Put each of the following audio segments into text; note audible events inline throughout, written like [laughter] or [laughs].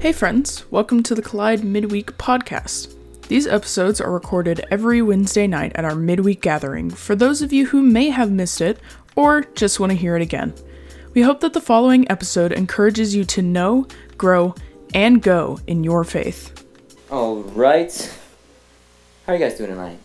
Hey, friends, welcome to the Collide Midweek Podcast. These episodes are recorded every Wednesday night at our midweek gathering for those of you who may have missed it or just want to hear it again. We hope that the following episode encourages you to know, grow, and go in your faith. All right. How are you guys doing tonight?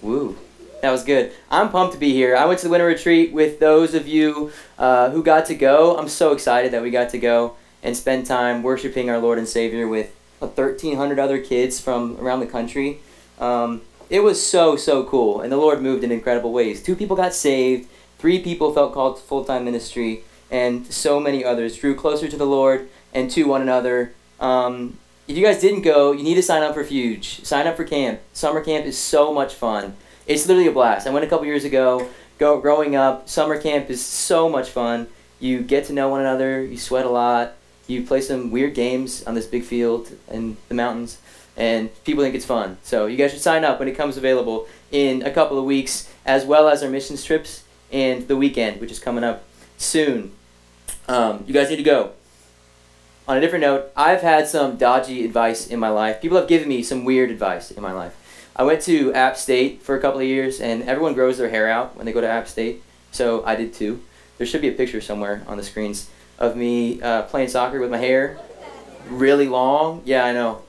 Woo. That was good. I'm pumped to be here. I went to the winter retreat with those of you uh, who got to go. I'm so excited that we got to go and spend time worshiping our Lord and Savior with 1,300 other kids from around the country. Um, it was so, so cool, and the Lord moved in incredible ways. Two people got saved, three people felt called to full time ministry, and so many others drew closer to the Lord and to one another. Um, if you guys didn't go, you need to sign up for Fuge. Sign up for camp. Summer camp is so much fun. It's literally a blast. I went a couple years ago. Go growing up, summer camp is so much fun. You get to know one another. You sweat a lot you play some weird games on this big field in the mountains, and people think it's fun. So you guys should sign up when it comes available in a couple of weeks, as well as our missions trips and the weekend, which is coming up soon. Um, you guys need to go. On a different note, I've had some dodgy advice in my life. People have given me some weird advice in my life. I went to App State for a couple of years, and everyone grows their hair out when they go to App State, so I did too. There should be a picture somewhere on the screens of me uh, playing soccer with my hair really long. Yeah, I know.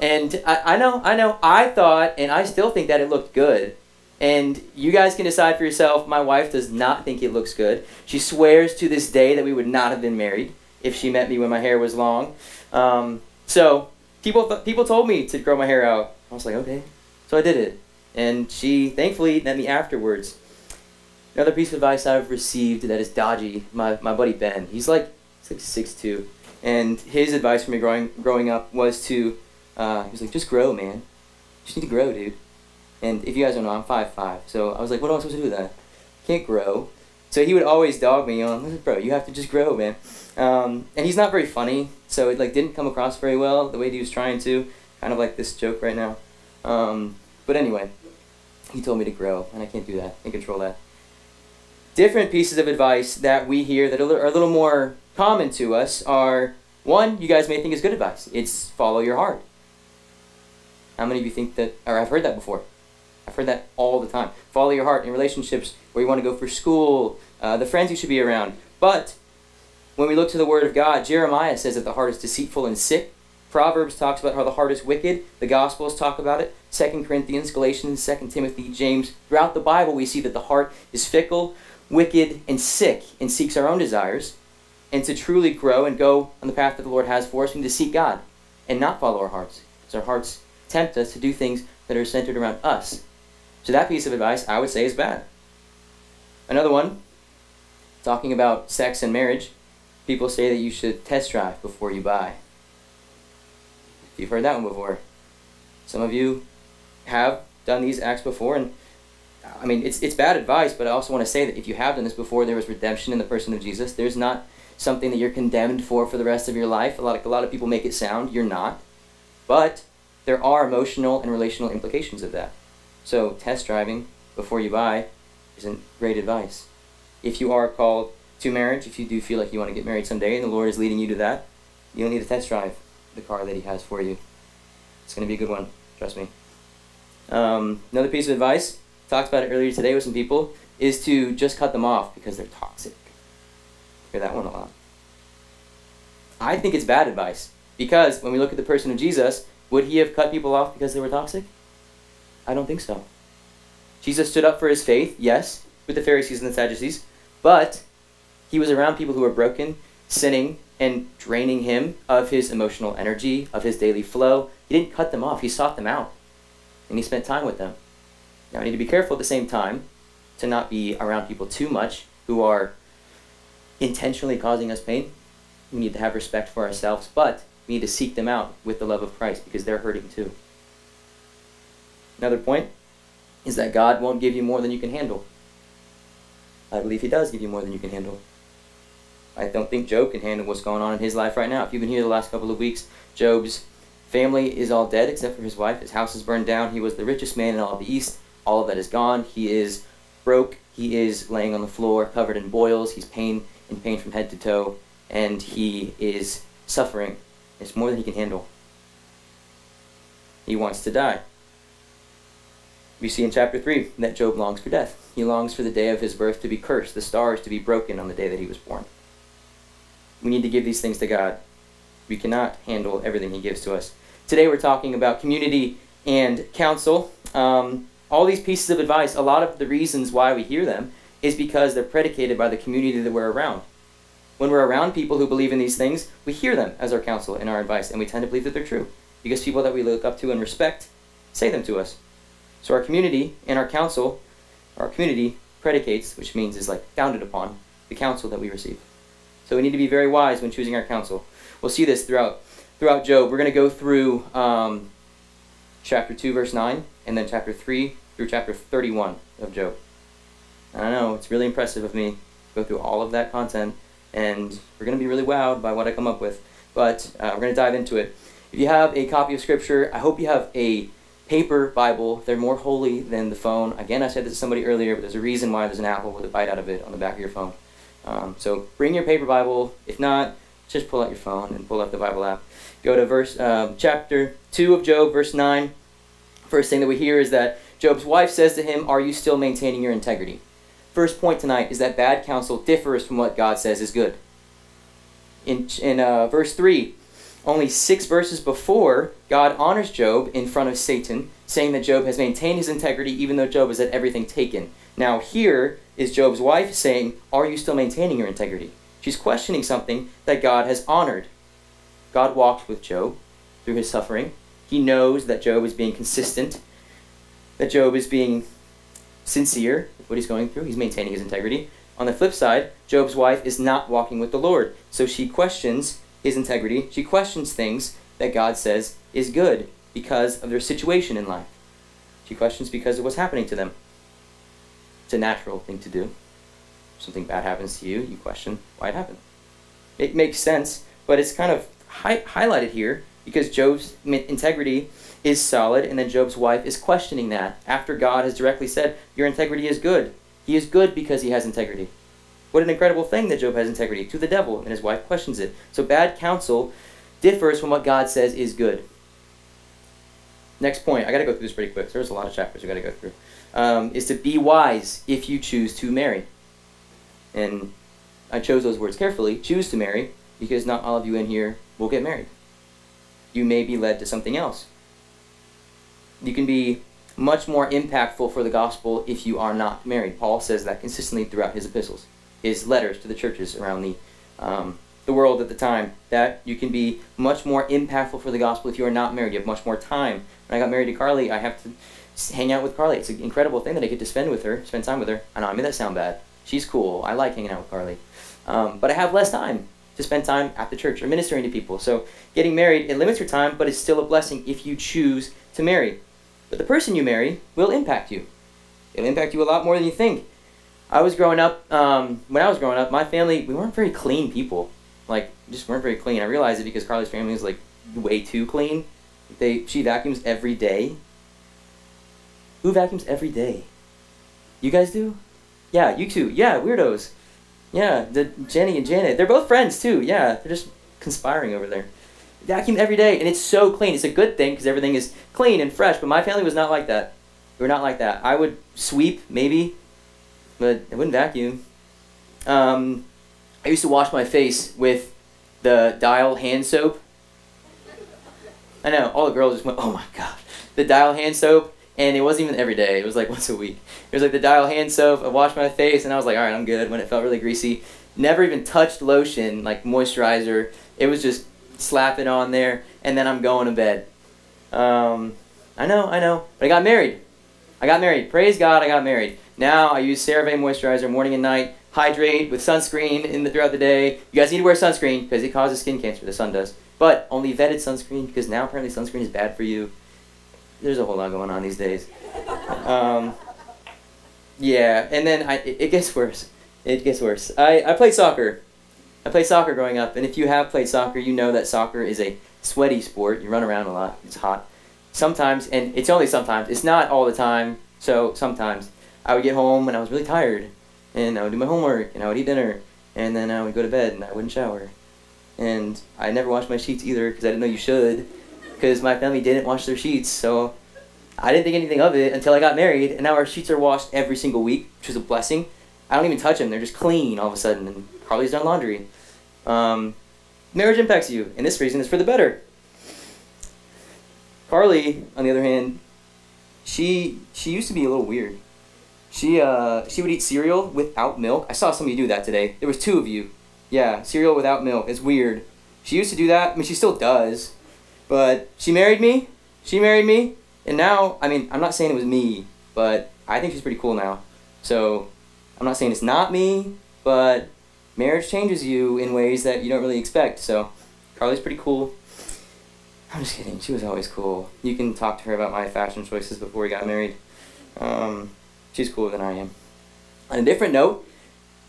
And I, I know, I know, I thought, and I still think that it looked good. And you guys can decide for yourself. My wife does not think it looks good. She swears to this day that we would not have been married if she met me when my hair was long. Um, so people th- people told me to grow my hair out. I was like, okay. So I did it. And she thankfully met me afterwards. Another piece of advice I've received that is dodgy. My, my buddy Ben, he's like he's like six two, and his advice for me growing growing up was to uh, he was like just grow, man. Just need to grow, dude. And if you guys don't know, I'm five five, so I was like, what am I supposed to do with that? Can't grow. So he would always dog me on, bro, you have to just grow, man. Um, and he's not very funny, so it like didn't come across very well the way he was trying to. Kind of like this joke right now. Um, but anyway, he told me to grow, and I can't do that and control that different pieces of advice that we hear that are a little more common to us are one, you guys may think is good advice. It's follow your heart. How many of you think that, or I've heard that before? I've heard that all the time. Follow your heart in relationships where you want to go for school, uh, the friends you should be around. But when we look to the Word of God, Jeremiah says that the heart is deceitful and sick. Proverbs talks about how the heart is wicked. The Gospels talk about it. Second Corinthians, Galatians, Second Timothy, James. Throughout the Bible, we see that the heart is fickle wicked, and sick, and seeks our own desires. And to truly grow and go on the path that the Lord has for us, we need to seek God and not follow our hearts. Because our hearts tempt us to do things that are centered around us. So that piece of advice I would say is bad. Another one, talking about sex and marriage, people say that you should test drive before you buy. You've heard that one before. Some of you have done these acts before, and I mean, it's, it's bad advice, but I also want to say that if you have done this before, there was redemption in the person of Jesus. There's not something that you're condemned for for the rest of your life. A lot of, a lot of people make it sound you're not. But there are emotional and relational implications of that. So test driving before you buy isn't great advice. If you are called to marriage, if you do feel like you want to get married someday and the Lord is leading you to that, you don't need to test drive the car that He has for you. It's going to be a good one, trust me. Um, another piece of advice talked about it earlier today with some people, is to just cut them off because they're toxic. Hear that one a lot. I think it's bad advice because when we look at the person of Jesus, would he have cut people off because they were toxic? I don't think so. Jesus stood up for his faith, yes, with the Pharisees and the Sadducees, but he was around people who were broken, sinning, and draining him of his emotional energy, of his daily flow. He didn't cut them off, he sought them out, and he spent time with them. Now, we need to be careful at the same time to not be around people too much who are intentionally causing us pain. We need to have respect for ourselves, but we need to seek them out with the love of Christ because they're hurting too. Another point is that God won't give you more than you can handle. I believe He does give you more than you can handle. I don't think Job can handle what's going on in his life right now. If you've been here the last couple of weeks, Job's family is all dead except for his wife. His house is burned down. He was the richest man in all of the East all of that is gone. He is broke. He is laying on the floor, covered in boils. He's pain in pain from head to toe, and he is suffering. It's more than he can handle. He wants to die. We see in chapter 3 that Job longs for death. He longs for the day of his birth to be cursed, the stars to be broken on the day that he was born. We need to give these things to God. We cannot handle everything he gives to us. Today we're talking about community and counsel. Um, all these pieces of advice, a lot of the reasons why we hear them is because they're predicated by the community that we're around. When we're around people who believe in these things, we hear them as our counsel and our advice, and we tend to believe that they're true because people that we look up to and respect say them to us. So our community and our counsel, our community predicates, which means is like founded upon the counsel that we receive. So we need to be very wise when choosing our counsel. We'll see this throughout throughout Job. We're going to go through um, chapter two, verse nine, and then chapter three through chapter thirty-one of Job. I don't know. It's really impressive of me go through all of that content, and we're going to be really wowed by what I come up with. But uh, we're going to dive into it. If you have a copy of Scripture, I hope you have a paper Bible. They're more holy than the phone. Again, I said this to somebody earlier, but there's a reason why there's an apple with a bite out of it on the back of your phone. Um, so bring your paper Bible. If not, just pull out your phone and pull out the Bible app. Go to verse um, chapter two of Job, verse nine. First thing that we hear is that Job's wife says to him, "Are you still maintaining your integrity?" First point tonight is that bad counsel differs from what God says is good. In in uh, verse three, only six verses before, God honors Job in front of Satan, saying that Job has maintained his integrity even though Job has had everything taken. Now, here is Job's wife saying, Are you still maintaining your integrity? She's questioning something that God has honored. God walked with Job through his suffering. He knows that Job is being consistent, that Job is being sincere with what he's going through. He's maintaining his integrity. On the flip side, Job's wife is not walking with the Lord. So she questions his integrity. She questions things that God says is good because of their situation in life. She questions because of what's happening to them. It's a natural thing to do. Something bad happens to you, you question why it happened. It makes sense, but it's kind of hi- highlighted here because Job's integrity is solid, and then Job's wife is questioning that after God has directly said, Your integrity is good. He is good because he has integrity. What an incredible thing that Job has integrity to the devil, and his wife questions it. So bad counsel differs from what God says is good. Next point, I got to go through this pretty quick. There's a lot of chapters I got to go through. Um, is to be wise if you choose to marry. And I chose those words carefully. Choose to marry because not all of you in here will get married. You may be led to something else. You can be much more impactful for the gospel if you are not married. Paul says that consistently throughout his epistles his letters to the churches around the um, the world at the time. That you can be much more impactful for the gospel if you are not married. You have much more time. When I got married to Carly, I have to hang out with Carly. It's an incredible thing that I get to spend with her, spend time with her. I know I made that sound bad. She's cool. I like hanging out with Carly, um, but I have less time to spend time at the church or ministering to people. So getting married it limits your time, but it's still a blessing if you choose to marry. But the person you marry will impact you. It'll impact you a lot more than you think. I was growing up. Um, when I was growing up, my family we weren't very clean people. Like just weren't very clean. I realized it because Carly's family is like way too clean. They she vacuums every day. Who vacuums every day? You guys do? Yeah, you two. Yeah, weirdos. Yeah, the Jenny and Janet. They're both friends too. Yeah, they're just conspiring over there. Vacuum every day, and it's so clean. It's a good thing because everything is clean and fresh. But my family was not like that. We were not like that. I would sweep maybe but I wouldn't vacuum. Um, I used to wash my face with the Dial hand soap. I know, all the girls just went, oh my god. The Dial hand soap, and it wasn't even every day, it was like [laughs] once a week. It was like the Dial hand soap, I washed my face, and I was like, alright, I'm good when it felt really greasy. Never even touched lotion, like moisturizer. It was just slapping on there, and then I'm going to bed. Um, I know, I know. But I got married. I got married. Praise God, I got married. Now I use CeraVe moisturizer morning and night. Hydrate with sunscreen in the throughout the day. You guys need to wear sunscreen because it causes skin cancer. The sun does, but only vetted sunscreen because now apparently sunscreen is bad for you. There's a whole lot going on these days. Um, yeah, and then I, it, it gets worse. It gets worse. I, I played soccer. I played soccer growing up, and if you have played soccer, you know that soccer is a sweaty sport. You run around a lot. It's hot. Sometimes, and it's only sometimes. It's not all the time. So sometimes I would get home and I was really tired, and I would do my homework and I would eat dinner, and then I would go to bed and I wouldn't shower, and I never washed my sheets either because I didn't know you should, because my family didn't wash their sheets, so I didn't think anything of it until I got married, and now our sheets are washed every single week, which is a blessing. I don't even touch them; they're just clean all of a sudden. And Carly's done laundry. Um, marriage impacts you, and this reason is for the better. Carly, on the other hand, she she used to be a little weird. She uh she would eat cereal without milk. I saw some of you do that today. There was two of you. Yeah, cereal without milk. It's weird. She used to do that. I mean, she still does. But she married me. She married me, and now I mean, I'm not saying it was me, but I think she's pretty cool now. So, I'm not saying it's not me, but marriage changes you in ways that you don't really expect. So, Carly's pretty cool. I'm just kidding. She was always cool. You can talk to her about my fashion choices before we got married. Um, she's cooler than I am. On a different note,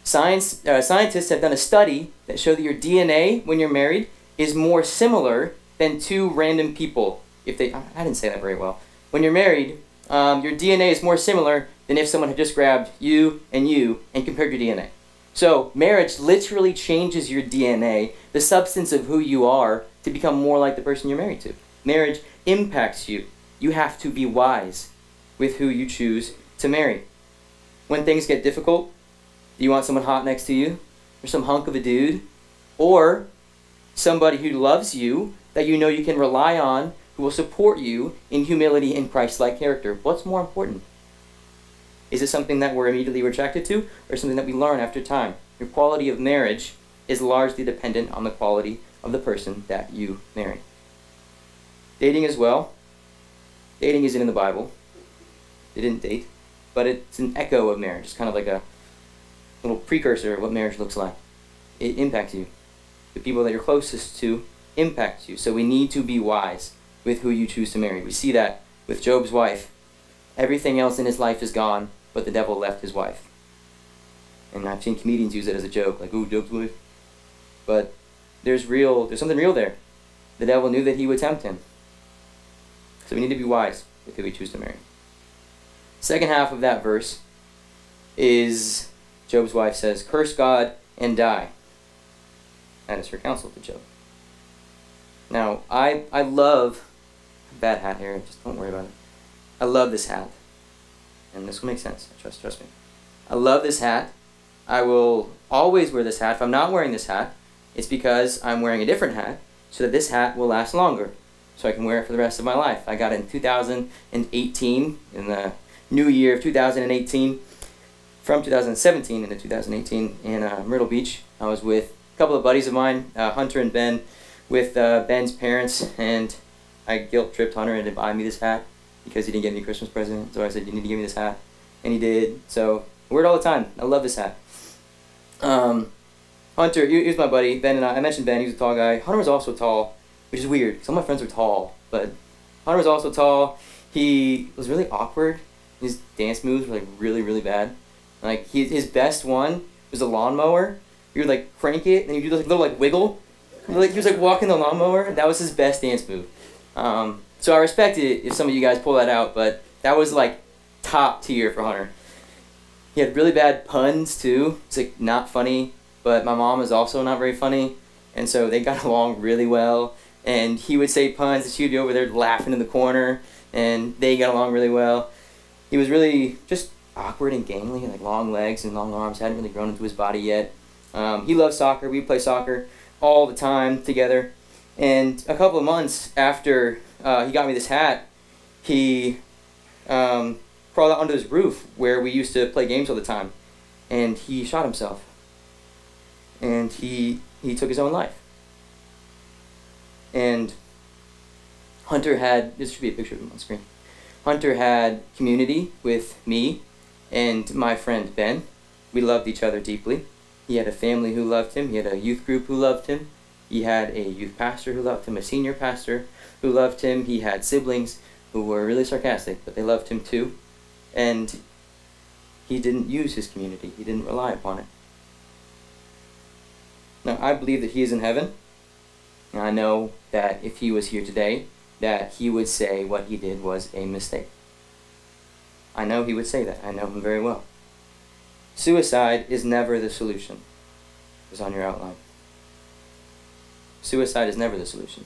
science uh, scientists have done a study that show that your DNA when you're married is more similar than two random people. If they, I didn't say that very well. When you're married, um, your DNA is more similar than if someone had just grabbed you and you and compared your DNA. So marriage literally changes your DNA, the substance of who you are, to become more like the person you're married to. Marriage impacts you. You have to be wise with who you choose to marry. When things get difficult, do you want someone hot next to you? Or some hunk of a dude? Or somebody who loves you that you know you can rely on, who will support you in humility and Christ like character? What's more important? Is it something that we're immediately attracted to, or something that we learn after time? Your quality of marriage is largely dependent on the quality of the person that you marry. Dating as well. Dating isn't in the Bible. They didn't date, but it's an echo of marriage. It's kind of like a little precursor of what marriage looks like. It impacts you. The people that you're closest to impact you. So we need to be wise with who you choose to marry. We see that with Job's wife. Everything else in his life is gone, but the devil left his wife. And I've seen comedians use it as a joke, like, ooh, Job's wife. But there's real there's something real there. The devil knew that he would tempt him. So we need to be wise with who we choose to marry. Second half of that verse is Job's wife says, Curse God and die. That is her counsel to Job. Now, I I love bad hat here, just don't worry about it. I love this hat. And this will make sense. Trust trust me. I love this hat. I will always wear this hat. If I'm not wearing this hat, it's because I'm wearing a different hat so that this hat will last longer. So I can wear it for the rest of my life. I got it in 2018, in the new year of 2018, from 2017 into 2018 in uh, Myrtle Beach. I was with a couple of buddies of mine, uh, Hunter and Ben, with uh, Ben's parents, and I guilt tripped Hunter into buying me this hat because he didn't get me a Christmas present. So I said, "You need to give me this hat," and he did. So I wear it all the time. I love this hat. Um, Hunter, he, he was my buddy. Ben and I. I mentioned Ben. He was a tall guy. Hunter was also tall, which is weird. Some of my friends are tall, but Hunter was also tall. He was really awkward. His dance moves were like really, really bad. Like he, his best one was a lawnmower. You would like crank it, and you do like, little like wiggle. Like he was like walking the lawnmower. That was his best dance move. Um, so I respect it if some of you guys pull that out, but that was like top tier for Hunter. He had really bad puns too. It's like not funny but my mom is also not very funny, and so they got [laughs] along really well. And he would say puns, and she would be over there laughing in the corner, and they got along really well. He was really just awkward and gangly, like long legs and long arms, hadn't really grown into his body yet. Um, he loved soccer. We play soccer all the time together. And a couple of months after uh, he got me this hat, he um, crawled out onto his roof where we used to play games all the time, and he shot himself and he he took his own life. And Hunter had this should be a picture of him on screen. Hunter had community with me and my friend Ben. We loved each other deeply. He had a family who loved him. He had a youth group who loved him. He had a youth pastor who loved him, a senior pastor who loved him. He had siblings who were really sarcastic, but they loved him too. And he didn't use his community, he didn't rely upon it. Now, I believe that he is in heaven. And I know that if he was here today, that he would say what he did was a mistake. I know he would say that. I know him very well. Suicide is never the solution. It's on your outline. Suicide is never the solution.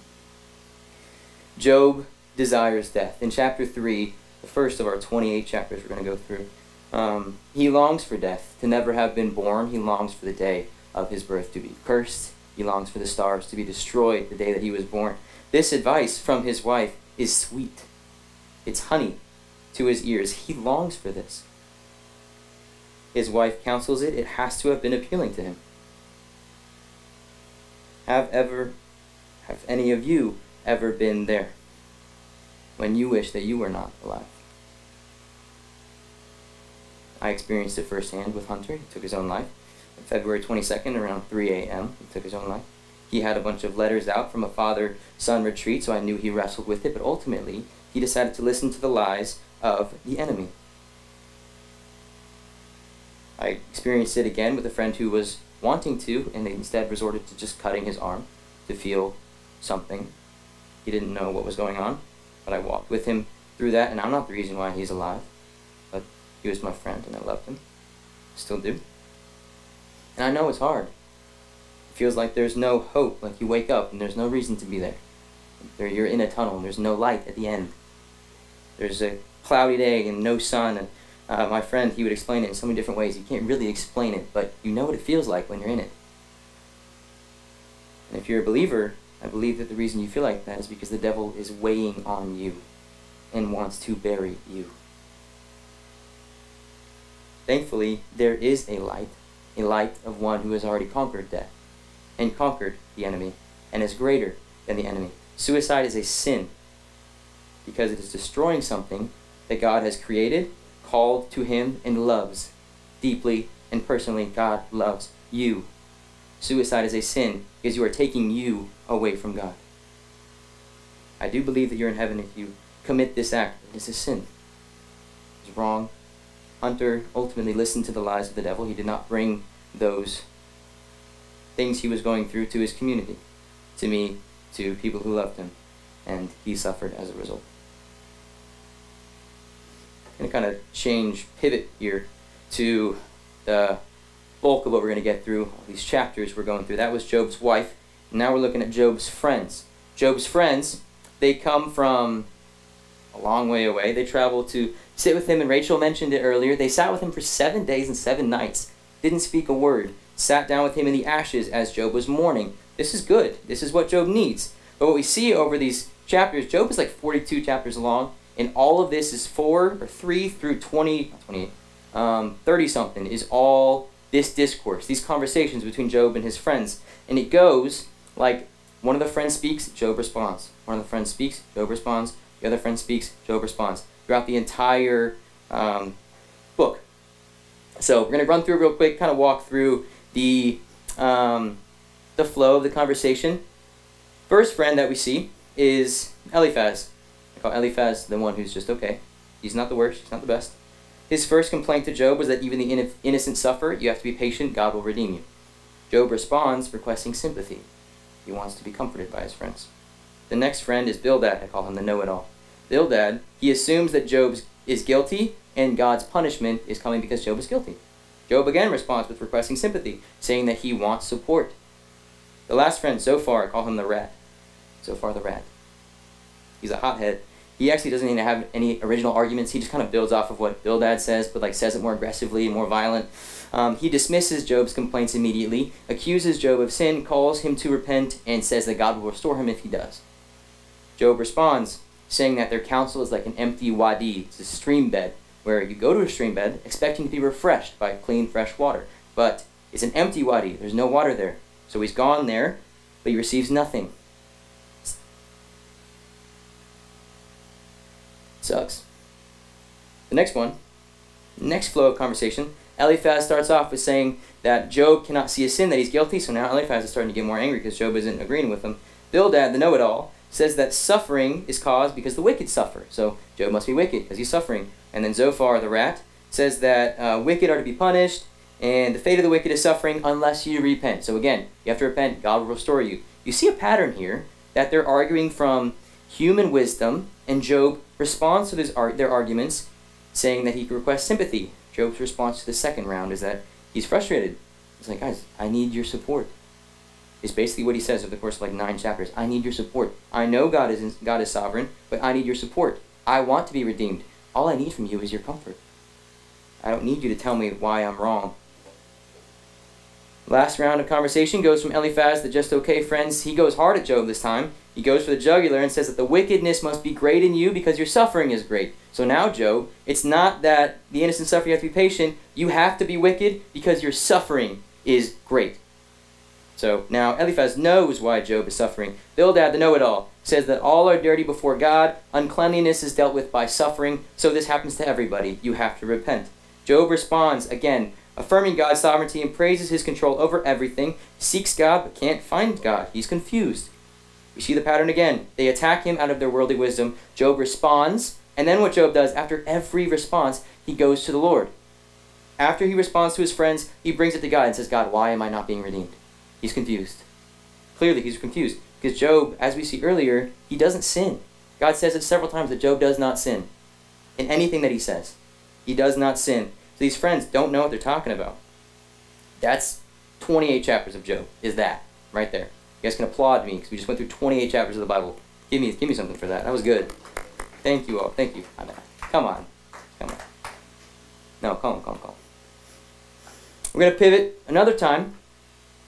Job desires death. In chapter 3, the first of our 28 chapters we're going to go through, um, he longs for death, to never have been born. He longs for the day of his birth to be cursed. He longs for the stars to be destroyed the day that he was born. This advice from his wife is sweet. It's honey to his ears. He longs for this. His wife counsels it. It has to have been appealing to him. Have ever, have any of you ever been there when you wish that you were not alive? I experienced it firsthand with Hunter. He took his own life. On February 22nd, around 3 a.m., he took his own life. He had a bunch of letters out from a father son retreat, so I knew he wrestled with it, but ultimately, he decided to listen to the lies of the enemy. I experienced it again with a friend who was wanting to, and they instead resorted to just cutting his arm to feel something. He didn't know what was going on, but I walked with him through that, and I'm not the reason why he's alive, but he was my friend, and I loved him. Still do. And I know it's hard. It feels like there's no hope, like you wake up and there's no reason to be there. You're in a tunnel and there's no light at the end. There's a cloudy day and no sun, and uh, my friend, he would explain it in so many different ways. You can't really explain it, but you know what it feels like when you're in it. And if you're a believer, I believe that the reason you feel like that is because the devil is weighing on you and wants to bury you. Thankfully, there is a light, a light of one who has already conquered death and conquered the enemy and is greater than the enemy. Suicide is a sin because it is destroying something that God has created, called to Him, and loves deeply and personally. God loves you. Suicide is a sin because you are taking you away from God. I do believe that you're in heaven if you commit this act. It is a sin. It's wrong. Hunter ultimately listened to the lies of the devil. He did not bring those things he was going through to his community, to me, to people who loved him, and he suffered as a result. To kind of change, pivot here to the bulk of what we're going to get through, all these chapters we're going through. That was Job's wife. Now we're looking at Job's friends. Job's friends, they come from a long way away. They travel to sit with him, and Rachel mentioned it earlier. They sat with him for seven days and seven nights, didn't speak a word, sat down with him in the ashes as Job was mourning. This is good. This is what Job needs. But what we see over these chapters, Job is like 42 chapters long, and all of this is 4 or 3 through 20, 28, um, 30 something, is all this discourse, these conversations between Job and his friends. And it goes like one of the friends speaks, Job responds. One of the friends speaks, Job responds. The other friend speaks, Job responds. Throughout the entire um, book. So we're going to run through real quick, kind of walk through the, um, the flow of the conversation. First friend that we see is Eliphaz. I call Eliphaz the one who's just okay. He's not the worst, he's not the best. His first complaint to Job was that even the innocent suffer, you have to be patient, God will redeem you. Job responds requesting sympathy. He wants to be comforted by his friends. The next friend is Bildad, I call him the know it all. Bildad, he assumes that Job is guilty and God's punishment is coming because Job is guilty. Job again responds with requesting sympathy, saying that he wants support. The last friend, Zophar, I call him the rat. Zophar the rat. He's a hothead. He actually doesn't even have any original arguments. He just kind of builds off of what Bildad says, but like says it more aggressively and more violent. Um, he dismisses Job's complaints immediately, accuses Job of sin, calls him to repent, and says that God will restore him if he does. Job responds, saying that their counsel is like an empty wadi, it's a stream bed, where you go to a stream bed expecting to be refreshed by clean, fresh water. But it's an empty wadi, there's no water there. So he's gone there, but he receives nothing. Sucks. The next one, next flow of conversation, Eliphaz starts off with saying that Job cannot see a sin, that he's guilty, so now Eliphaz is starting to get more angry because Job isn't agreeing with him. Bildad, the know it all, says that suffering is caused because the wicked suffer. So Job must be wicked because he's suffering. And then Zophar, the rat, says that uh, wicked are to be punished, and the fate of the wicked is suffering unless you repent. So again, you have to repent, God will restore you. You see a pattern here that they're arguing from human wisdom, and Job responds to this ar- their arguments saying that he requests sympathy. Job's response to the second round is that he's frustrated. He's like, guys, I need your support. Is basically what he says over the course of like nine chapters. I need your support. I know God is God is sovereign, but I need your support. I want to be redeemed. All I need from you is your comfort. I don't need you to tell me why I'm wrong. Last round of conversation goes from Eliphaz, the just okay friends. He goes hard at Job this time. He goes for the jugular and says that the wickedness must be great in you because your suffering is great. So now, Job, it's not that the innocent suffer, you have to be patient. You have to be wicked because your suffering is great. So now Eliphaz knows why Job is suffering. Bildad, the know it all, says that all are dirty before God. Uncleanliness is dealt with by suffering. So this happens to everybody. You have to repent. Job responds, again, affirming God's sovereignty and praises his control over everything, seeks God but can't find God. He's confused. We see the pattern again. They attack him out of their worldly wisdom. Job responds, and then what Job does, after every response, he goes to the Lord. After he responds to his friends, he brings it to God and says, God, why am I not being redeemed? He's confused. Clearly, he's confused. Because Job, as we see earlier, he doesn't sin. God says it several times that Job does not sin in anything that he says. He does not sin. So these friends don't know what they're talking about. That's 28 chapters of Job, is that, right there. You guys can applaud me because we just went through 28 chapters of the Bible. Give me, give me something for that. That was good. Thank you all. Thank you. Come on. Come on. No, calm, calm, calm. We're going to pivot another time.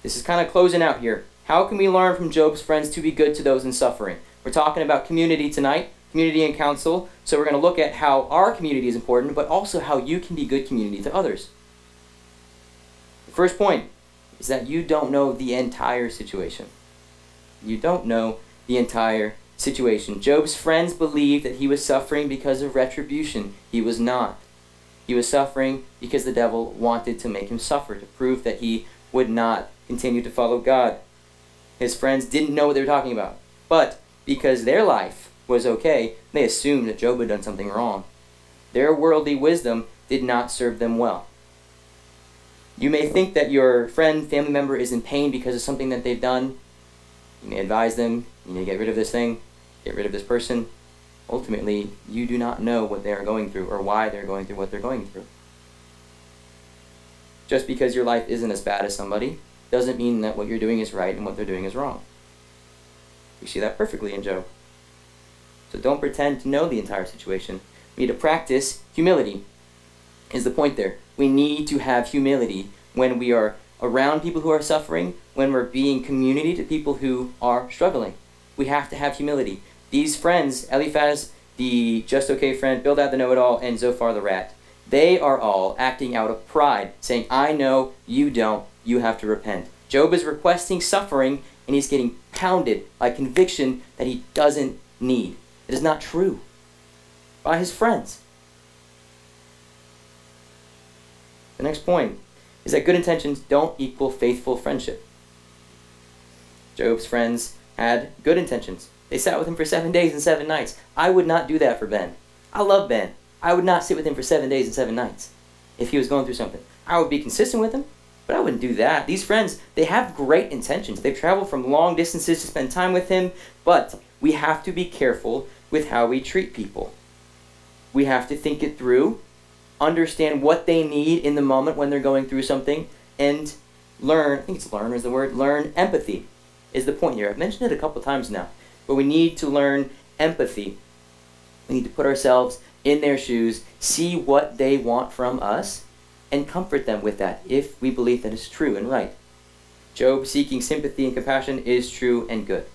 This is kind of closing out here. How can we learn from Job's friends to be good to those in suffering? We're talking about community tonight community and counsel. So we're going to look at how our community is important, but also how you can be good community to others. The first point is that you don't know the entire situation. You don't know the entire situation. Job's friends believed that he was suffering because of retribution. He was not. He was suffering because the devil wanted to make him suffer, to prove that he would not continue to follow God. His friends didn't know what they were talking about. But because their life was okay, they assumed that Job had done something wrong. Their worldly wisdom did not serve them well. You may think that your friend, family member is in pain because of something that they've done. You may advise them, you need to get rid of this thing, get rid of this person. Ultimately, you do not know what they are going through or why they're going through what they're going through. Just because your life isn't as bad as somebody doesn't mean that what you're doing is right and what they're doing is wrong. We see that perfectly in Job. So don't pretend to know the entire situation. We need to practice humility, is the point there. We need to have humility when we are around people who are suffering, when we're being community to people who are struggling. We have to have humility. These friends, Eliphaz, the just okay friend, Bildad the know it all, and Zophar the rat, they are all acting out of pride, saying, I know, you don't, you have to repent. Job is requesting suffering, and he's getting pounded by conviction that he doesn't need. It is not true. By his friends. The next point is that good intentions don't equal faithful friendship. Job's friends had good intentions. They sat with him for seven days and seven nights. I would not do that for Ben. I love Ben. I would not sit with him for seven days and seven nights if he was going through something. I would be consistent with him, but I wouldn't do that. These friends, they have great intentions. They've traveled from long distances to spend time with him, but we have to be careful with how we treat people. We have to think it through, understand what they need in the moment when they're going through something, and learn I think it's learn is the word, learn empathy is the point here. I've mentioned it a couple times now, but we need to learn empathy. We need to put ourselves in their shoes, see what they want from us, and comfort them with that if we believe that is true and right. Job seeking sympathy and compassion is true and good.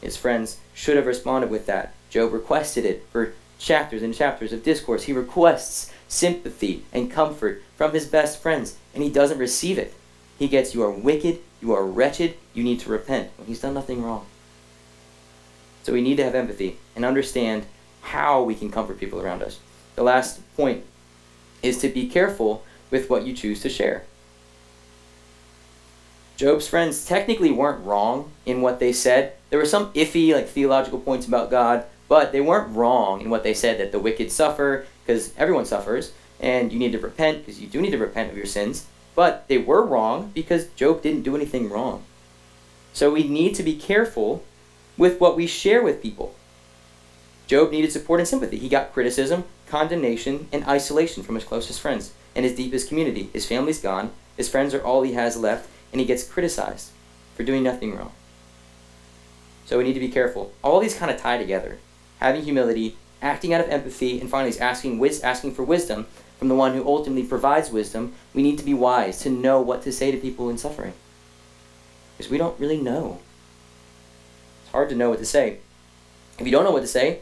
His friends should have responded with that. Job requested it for chapters and chapters of discourse. He requests sympathy and comfort from his best friends, and he doesn't receive it. He gets, You are wicked, you are wretched, you need to repent, when he's done nothing wrong. So we need to have empathy and understand how we can comfort people around us. The last point is to be careful with what you choose to share. Job's friends technically weren't wrong in what they said. There were some iffy, like theological points about God, but they weren't wrong in what they said that the wicked suffer because everyone suffers, and you need to repent because you do need to repent of your sins. But they were wrong because Job didn't do anything wrong. So we need to be careful with what we share with people. Job needed support and sympathy. He got criticism condemnation, and isolation from his closest friends and his deepest community. His family's gone, his friends are all he has left, and he gets criticized for doing nothing wrong. So we need to be careful. All these kind of tie together. Having humility, acting out of empathy, and finally asking, wis- asking for wisdom from the one who ultimately provides wisdom. We need to be wise to know what to say to people in suffering. Because we don't really know. It's hard to know what to say. If you don't know what to say,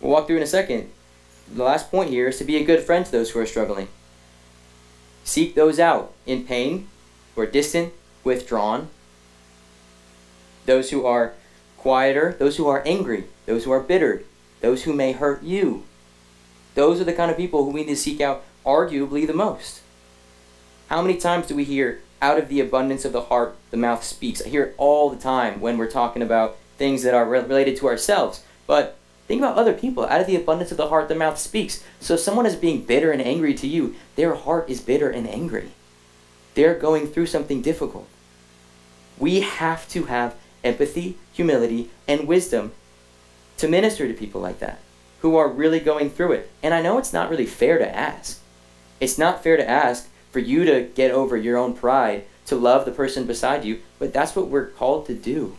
we'll walk through in a second. The last point here is to be a good friend to those who are struggling. Seek those out in pain, who are distant, withdrawn, those who are quieter, those who are angry, those who are bitter, those who may hurt you. Those are the kind of people who we need to seek out arguably the most. How many times do we hear, out of the abundance of the heart, the mouth speaks? I hear it all the time when we're talking about things that are re- related to ourselves. But think about other people. Out of the abundance of the heart, the mouth speaks. So if someone is being bitter and angry to you, their heart is bitter and angry. They're going through something difficult. We have to have empathy, humility, and wisdom to minister to people like that who are really going through it. And I know it's not really fair to ask. It's not fair to ask for you to get over your own pride, to love the person beside you, but that's what we're called to do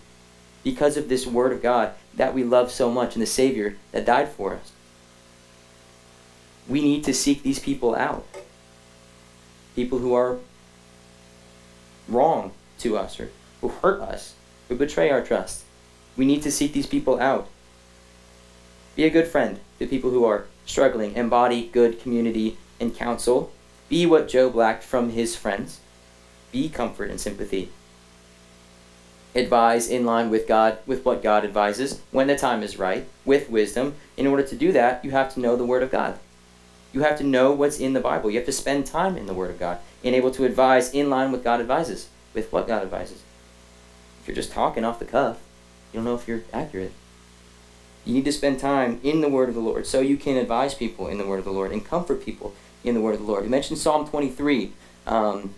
because of this Word of God that we love so much and the Savior that died for us. We need to seek these people out. People who are wrong to us or who hurt us, who betray our trust. We need to seek these people out. Be a good friend to people who are struggling. Embody good community and counsel. Be what Job lacked from his friends. Be comfort and sympathy. Advise in line with God, with what God advises when the time is right, with wisdom. In order to do that, you have to know the Word of God. You have to know what's in the Bible. You have to spend time in the Word of God and able to advise in line with God advises, with what God advises. If you're just talking off the cuff, you don't know if you're accurate. You need to spend time in the Word of the Lord so you can advise people in the Word of the Lord and comfort people in the Word of the Lord. You mentioned Psalm 23. Um,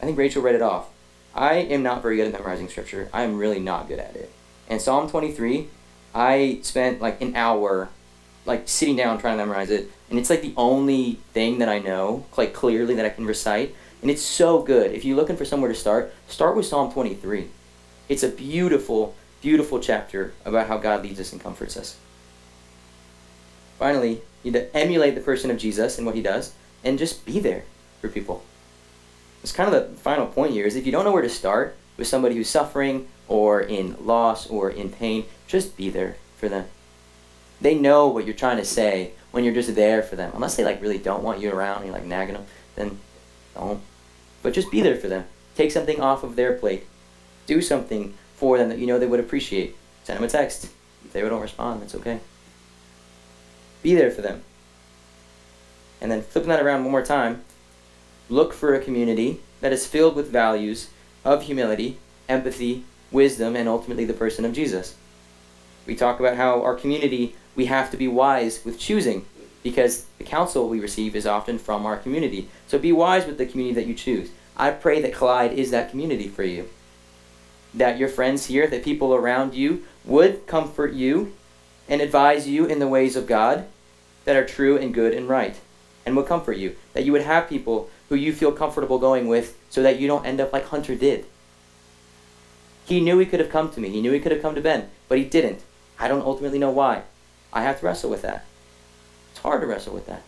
I think Rachel read it off. I am not very good at memorizing Scripture. I am really not good at it. And Psalm 23, I spent like an hour like sitting down trying to memorize it. And it's like the only thing that I know, like clearly that I can recite. And it's so good. If you're looking for somewhere to start, start with Psalm 23. It's a beautiful, beautiful chapter about how God leads us and comforts us. Finally, you need to emulate the person of Jesus and what he does, and just be there for people. It's kind of the final point here is if you don't know where to start with somebody who's suffering or in loss or in pain, just be there for them. They know what you're trying to say when you're just there for them. Unless they like really don't want you around and you're like nagging them, then don't. But just be there for them. Take something off of their plate. Do something for them that you know they would appreciate. Send them a text. If they don't respond, that's okay. Be there for them. And then flipping that around one more time, look for a community that is filled with values of humility, empathy, wisdom, and ultimately the person of Jesus. We talk about how our community, we have to be wise with choosing because the counsel we receive is often from our community. So be wise with the community that you choose. I pray that Collide is that community for you. That your friends here, that people around you would comfort you and advise you in the ways of God that are true and good and right and will comfort you. That you would have people who you feel comfortable going with so that you don't end up like Hunter did. He knew he could have come to me. He knew he could have come to Ben, but he didn't. I don't ultimately know why. I have to wrestle with that. It's hard to wrestle with that.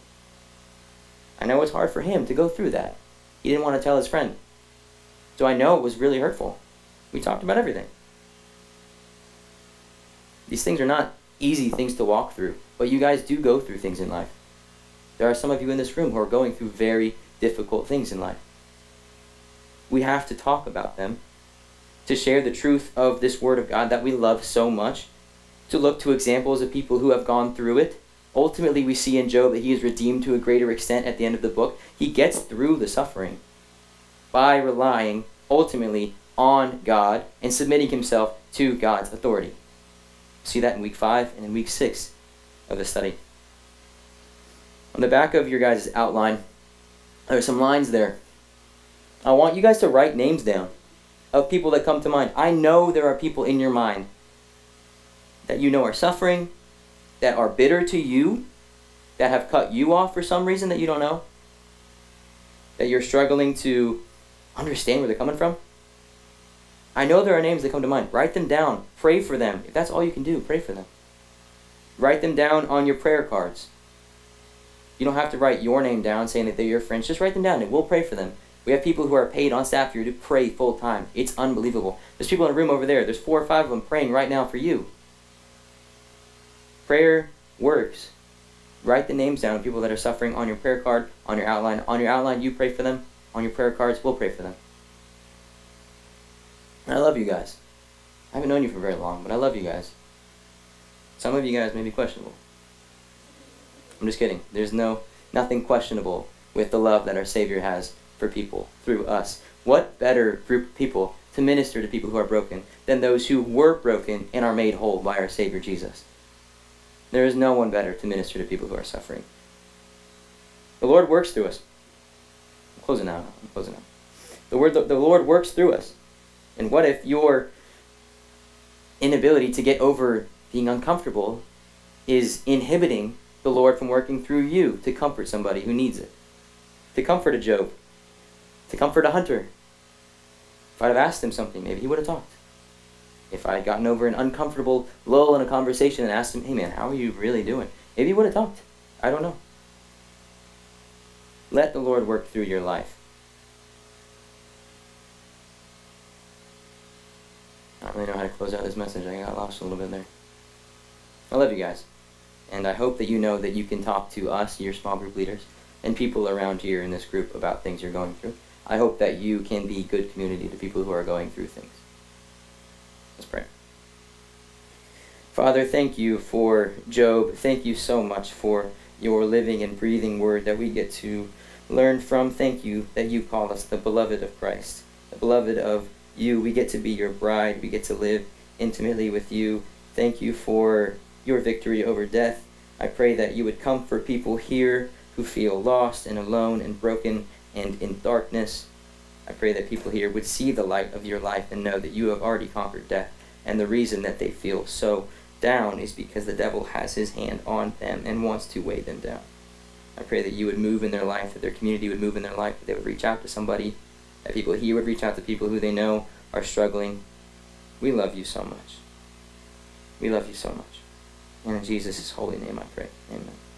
I know it's hard for him to go through that. He didn't want to tell his friend. So I know it was really hurtful. We talked about everything. These things are not easy things to walk through, but you guys do go through things in life. There are some of you in this room who are going through very difficult things in life. We have to talk about them, to share the truth of this Word of God that we love so much, to look to examples of people who have gone through it. Ultimately, we see in Job that he is redeemed to a greater extent at the end of the book. He gets through the suffering by relying ultimately on God and submitting himself to God's authority. See that in week 5 and in week 6 of the study. On the back of your guys' outline, there are some lines there. I want you guys to write names down of people that come to mind. I know there are people in your mind that you know are suffering, that are bitter to you, that have cut you off for some reason that you don't know? That you're struggling to understand where they're coming from? I know there are names that come to mind. Write them down. Pray for them. If that's all you can do, pray for them. Write them down on your prayer cards. You don't have to write your name down saying that they're your friends. Just write them down and we'll pray for them. We have people who are paid on staff here to pray full time. It's unbelievable. There's people in a room over there. There's four or five of them praying right now for you. Prayer works. Write the names down of people that are suffering on your prayer card, on your outline. On your outline, you pray for them. On your prayer cards, we'll pray for them. And I love you guys. I haven't known you for very long, but I love you guys. Some of you guys may be questionable. I'm just kidding. There's no nothing questionable with the love that our Savior has for people through us. What better group of people to minister to people who are broken than those who were broken and are made whole by our Savior Jesus? There is no one better to minister to people who are suffering. The Lord works through us. I'm closing out. I'm closing out. The word the, the Lord works through us. And what if your inability to get over being uncomfortable is inhibiting the Lord from working through you to comfort somebody who needs it? To comfort a Job, to comfort a hunter. If I'd have asked him something, maybe he would have talked. If I had gotten over an uncomfortable lull in a conversation and asked him, hey man, how are you really doing? Maybe he would have talked. I don't know. Let the Lord work through your life. I don't really know how to close out this message. I got lost a little bit there. I love you guys. And I hope that you know that you can talk to us, your small group leaders, and people around here in this group about things you're going through. I hope that you can be good community to people who are going through things. Let's pray. Father, thank you for Job. Thank you so much for your living and breathing word that we get to learn from. Thank you that you call us the beloved of Christ, the beloved of you. We get to be your bride. We get to live intimately with you. Thank you for your victory over death. I pray that you would comfort people here who feel lost and alone and broken and in darkness. I pray that people here would see the light of your life and know that you have already conquered death. And the reason that they feel so down is because the devil has his hand on them and wants to weigh them down. I pray that you would move in their life, that their community would move in their life, that they would reach out to somebody, that people here would reach out to people who they know are struggling. We love you so much. We love you so much. And in Jesus' holy name I pray. Amen.